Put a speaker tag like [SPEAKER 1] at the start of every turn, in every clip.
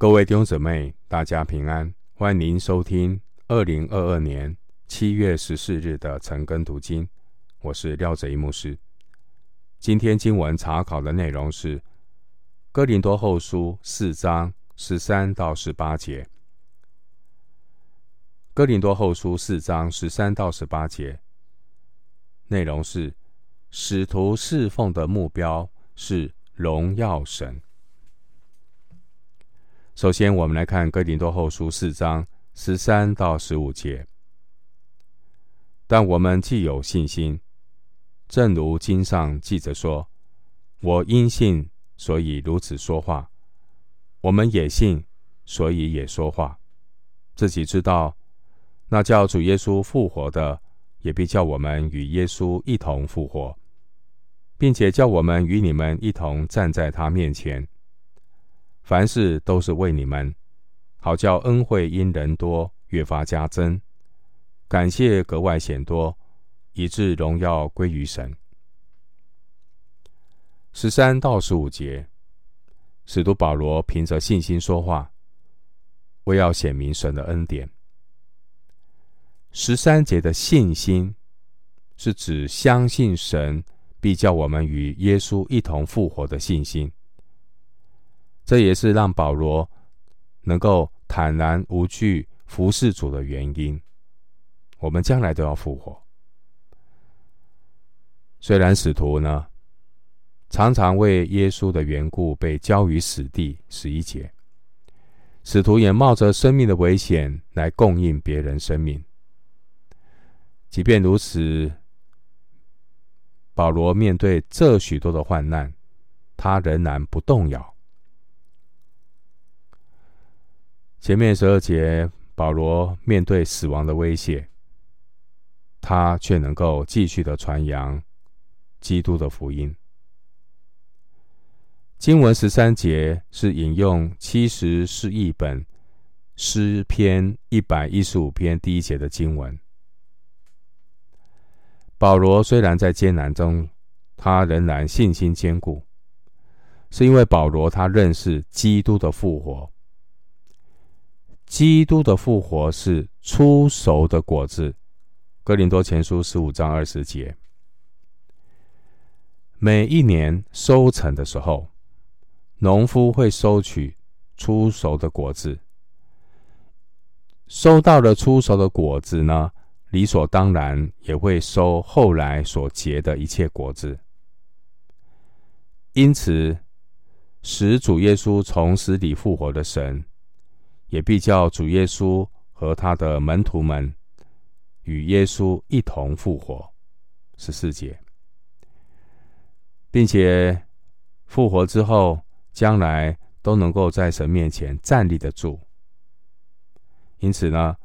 [SPEAKER 1] 各位弟兄姊妹，大家平安！欢迎收听二零二二年七月十四日的晨更读经。我是廖哲一牧师。今天经文查考的内容是《哥林多后书》四章十三到十八节。《哥林多后书》四章十三到十八节内容是：使徒侍奉的目标是荣耀神。首先，我们来看《哥林多后书》四章十三到十五节。但我们既有信心，正如经上记着说：“我因信，所以如此说话；我们也信，所以也说话。自己知道，那叫主耶稣复活的，也必叫我们与耶稣一同复活，并且叫我们与你们一同站在他面前。”凡事都是为你们，好叫恩惠因人多越发加增，感谢格外显多，以致荣耀归于神。十三到十五节，使徒保罗凭着信心说话，为要显明神的恩典。十三节的信心是指相信神必叫我们与耶稣一同复活的信心。这也是让保罗能够坦然无惧服侍主的原因。我们将来都要复活。虽然使徒呢，常常为耶稣的缘故被交于死地，十一节，使徒也冒着生命的危险来供应别人生命。即便如此，保罗面对这许多的患难，他仍然不动摇。前面十二节，保罗面对死亡的威胁，他却能够继续的传扬基督的福音。经文十三节是引用七十士译本诗篇一百一十五篇第一节的经文。保罗虽然在艰难中，他仍然信心坚固，是因为保罗他认识基督的复活。基督的复活是初熟的果子，《哥林多前书》十五章二十节。每一年收成的时候，农夫会收取初熟的果子。收到了初熟的果子呢，理所当然也会收后来所结的一切果子。因此，使主耶稣从死里复活的神。也必叫主耶稣和他的门徒们与耶稣一同复活，十四节，并且复活之后，将来都能够在神面前站立得住。因此呢，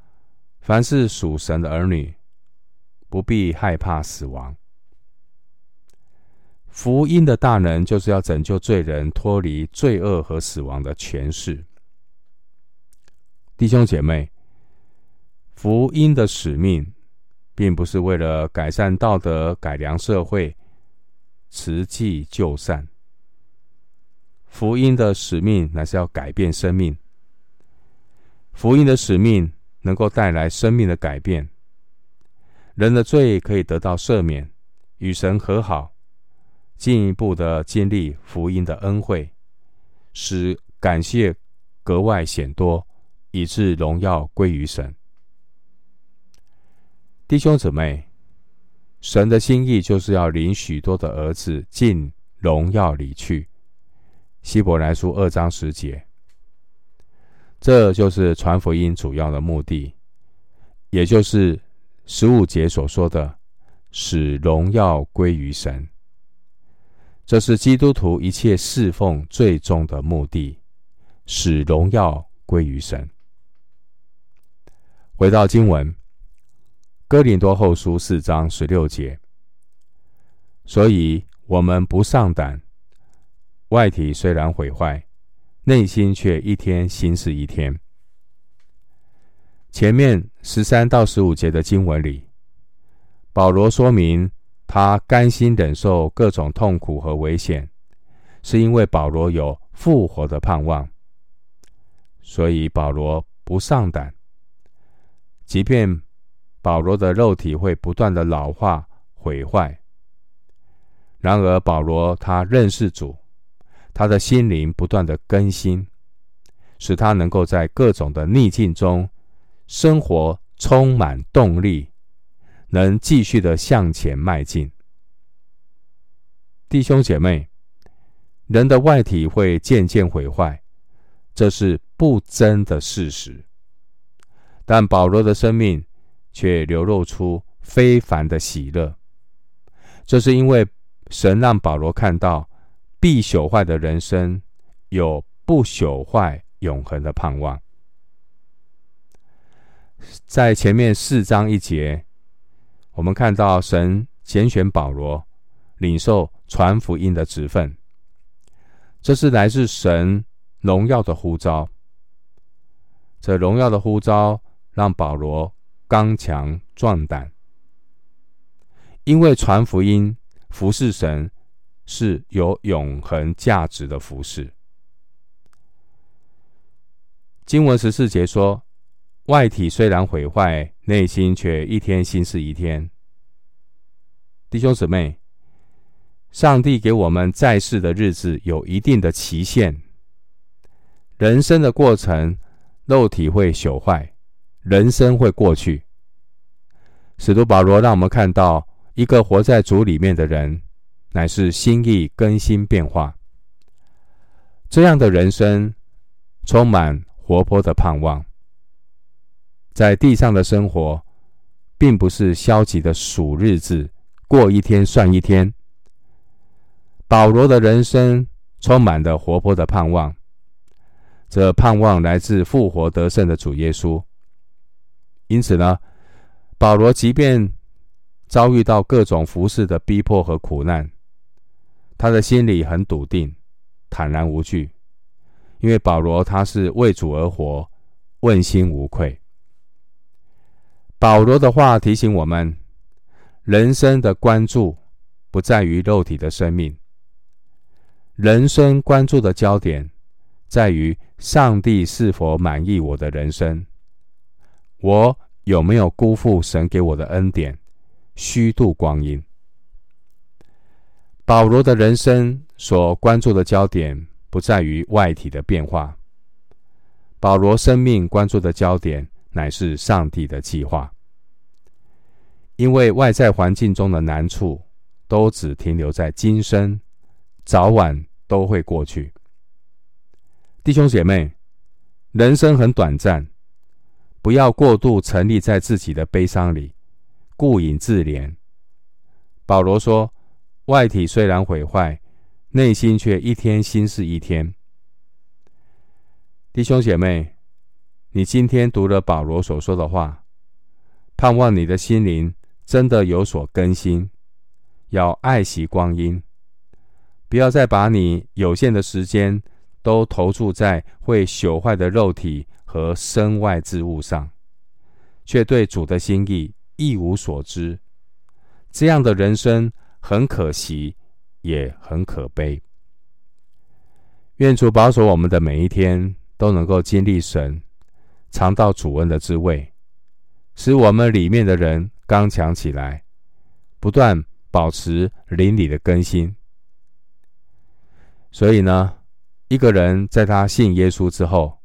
[SPEAKER 1] 凡是属神的儿女，不必害怕死亡。福音的大能，就是要拯救罪人脱离罪恶和死亡的权势。弟兄姐妹，福音的使命，并不是为了改善道德、改良社会、慈济救善。福音的使命乃是要改变生命。福音的使命能够带来生命的改变，人的罪可以得到赦免，与神和好，进一步的经历福音的恩惠，使感谢格外显多。以致荣耀归于神。弟兄姊妹，神的心意就是要领许多的儿子进荣耀里去。希伯来书二章十节，这就是传福音主要的目的，也就是十五节所说的使荣耀归于神。这是基督徒一切侍奉最终的目的，使荣耀归于神。回到经文，《哥林多后书》四章十六节，所以我们不上胆，外体虽然毁坏，内心却一天新似一天。前面十三到十五节的经文里，保罗说明他甘心忍受各种痛苦和危险，是因为保罗有复活的盼望。所以保罗不上胆，即便保罗的肉体会不断的老化毁坏，然而保罗他认识主，他的心灵不断的更新，使他能够在各种的逆境中生活充满动力，能继续的向前迈进。弟兄姐妹，人的外体会渐渐毁坏，这是不争的事实。但保罗的生命却流露出非凡的喜乐，这是因为神让保罗看到必朽坏的人生有不朽坏永恒的盼望。在前面四章一节，我们看到神拣选保罗领受传福音的职分。这是来自神荣耀的呼召。这荣耀的呼召让保罗刚强壮胆，因为传福音、服侍神是有永恒价值的服侍。经文十四节说：“外体虽然毁坏，内心却一天新似一天。”弟兄姊妹。上帝给我们在世的日子有一定的期限。人生的过程，肉体会朽坏，人生会过去。使徒保罗让我们看到，一个活在主里面的人，乃是心意更新变化。这样的人生充满活泼的盼望。在地上的生活，并不是消极的数日子，过一天算一天。保罗的人生充满了活泼的盼望，这盼望来自复活得胜的主耶稣。因此呢，保罗即便遭遇到各种服侍的逼迫和苦难，他的心里很笃定，坦然无惧，因为保罗他是为主而活，问心无愧。保罗的话提醒我们，人生的关注不在于肉体的生命。人生关注的焦点在于上帝是否满意我的人生，我有没有辜负神给我的恩典，虚度光阴。保罗的人生所关注的焦点不在于外体的变化，保罗生命关注的焦点乃是上帝的计划，因为外在环境中的难处都只停留在今生。早晚都会过去，弟兄姐妹，人生很短暂，不要过度沉溺在自己的悲伤里，顾影自怜。保罗说：“外体虽然毁坏，内心却一天新似一天。”弟兄姐妹，你今天读了保罗所说的话，盼望你的心灵真的有所更新，要爱惜光阴。不要再把你有限的时间都投注在会朽坏的肉体和身外之物上，却对主的心意一无所知。这样的人生很可惜，也很可悲。愿主保守我们的每一天都能够经历神，尝到主恩的滋味，使我们里面的人刚强起来，不断保持灵里的更新。所以呢，一个人在他信耶稣之后，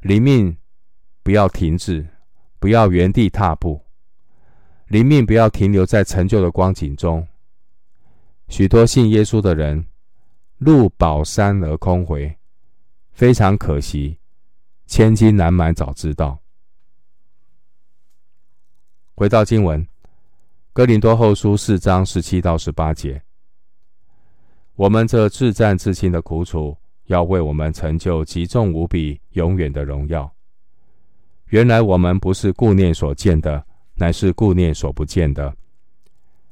[SPEAKER 1] 灵命不要停滞，不要原地踏步，灵命不要停留在陈旧的光景中。许多信耶稣的人入宝山而空回，非常可惜。千金难买早知道。回到经文，哥林多后书四章十七到十八节。我们这至暂至轻的苦楚，要为我们成就极重无比、永远的荣耀。原来我们不是顾念所见的，乃是顾念所不见的。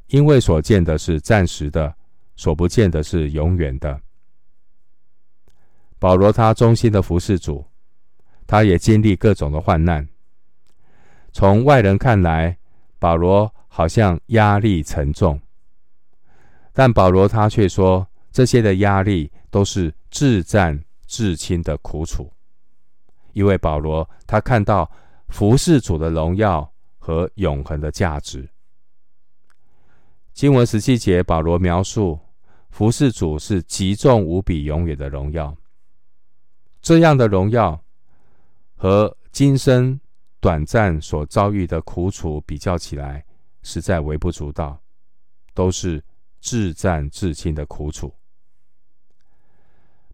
[SPEAKER 1] 因为所见的是暂时的，所不见的是永远的。保罗他忠心的服侍主，他也经历各种的患难。从外人看来，保罗好像压力沉重，但保罗他却说。这些的压力都是至暂至轻的苦楚，因为保罗他看到服侍主的荣耀和永恒的价值。经文十七节，保罗描述服侍主是极重无比、永远的荣耀。这样的荣耀和今生短暂所遭遇的苦楚比较起来，实在微不足道，都是至暂至轻的苦楚。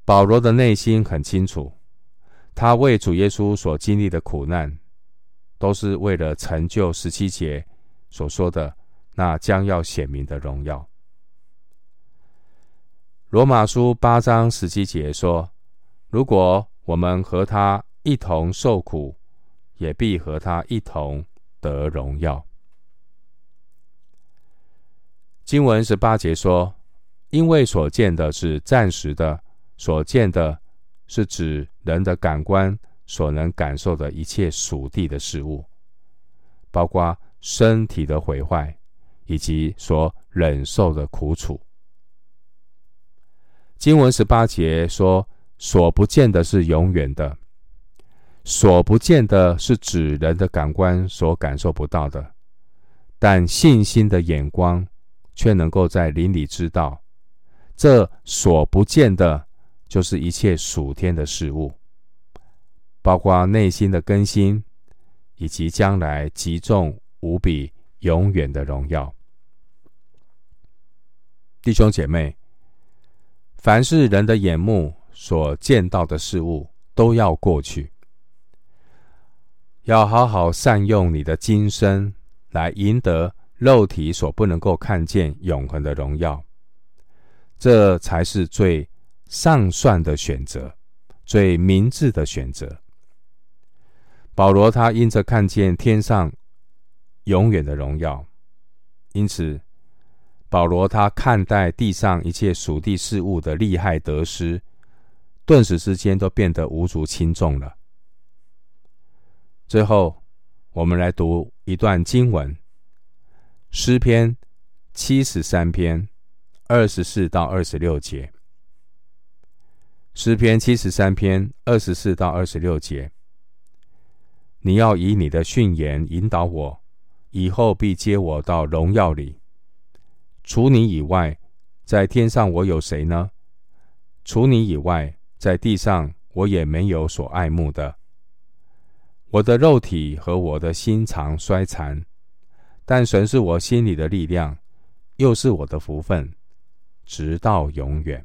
[SPEAKER 1] 保罗的内心很清楚，他为主耶稣所经历的苦难，都是为了成就十七节所说的那将要显明的荣耀。罗马书八章十七节说：“如果我们和他一同受苦，也必和他一同得荣耀。”经文十八节说：“因为所见的是暂时的，所见的是指人的感官所能感受的一切属地的事物，包括身体的毁坏以及所忍受的苦楚。”经文十八节说：“所不见的是永远的，所不见的是指人的感官所感受不到的，但信心的眼光。”却能够在灵里知道，这所不见的，就是一切属天的事物，包括内心的更新，以及将来极重无比、永远的荣耀。弟兄姐妹，凡是人的眼目所见到的事物，都要过去，要好好善用你的今生来赢得。肉体所不能够看见永恒的荣耀，这才是最上算的选择，最明智的选择。保罗他因着看见天上永远的荣耀，因此保罗他看待地上一切属地事物的利害得失，顿时之间都变得无足轻重了。最后，我们来读一段经文。诗篇七十三篇二十四到二十六节。诗篇七十三篇二十四到二十六节。你要以你的训言引导我，以后必接我到荣耀里。除你以外，在天上我有谁呢？除你以外，在地上我也没有所爱慕的。我的肉体和我的心肠衰残。但神是我心里的力量，又是我的福分，直到永远。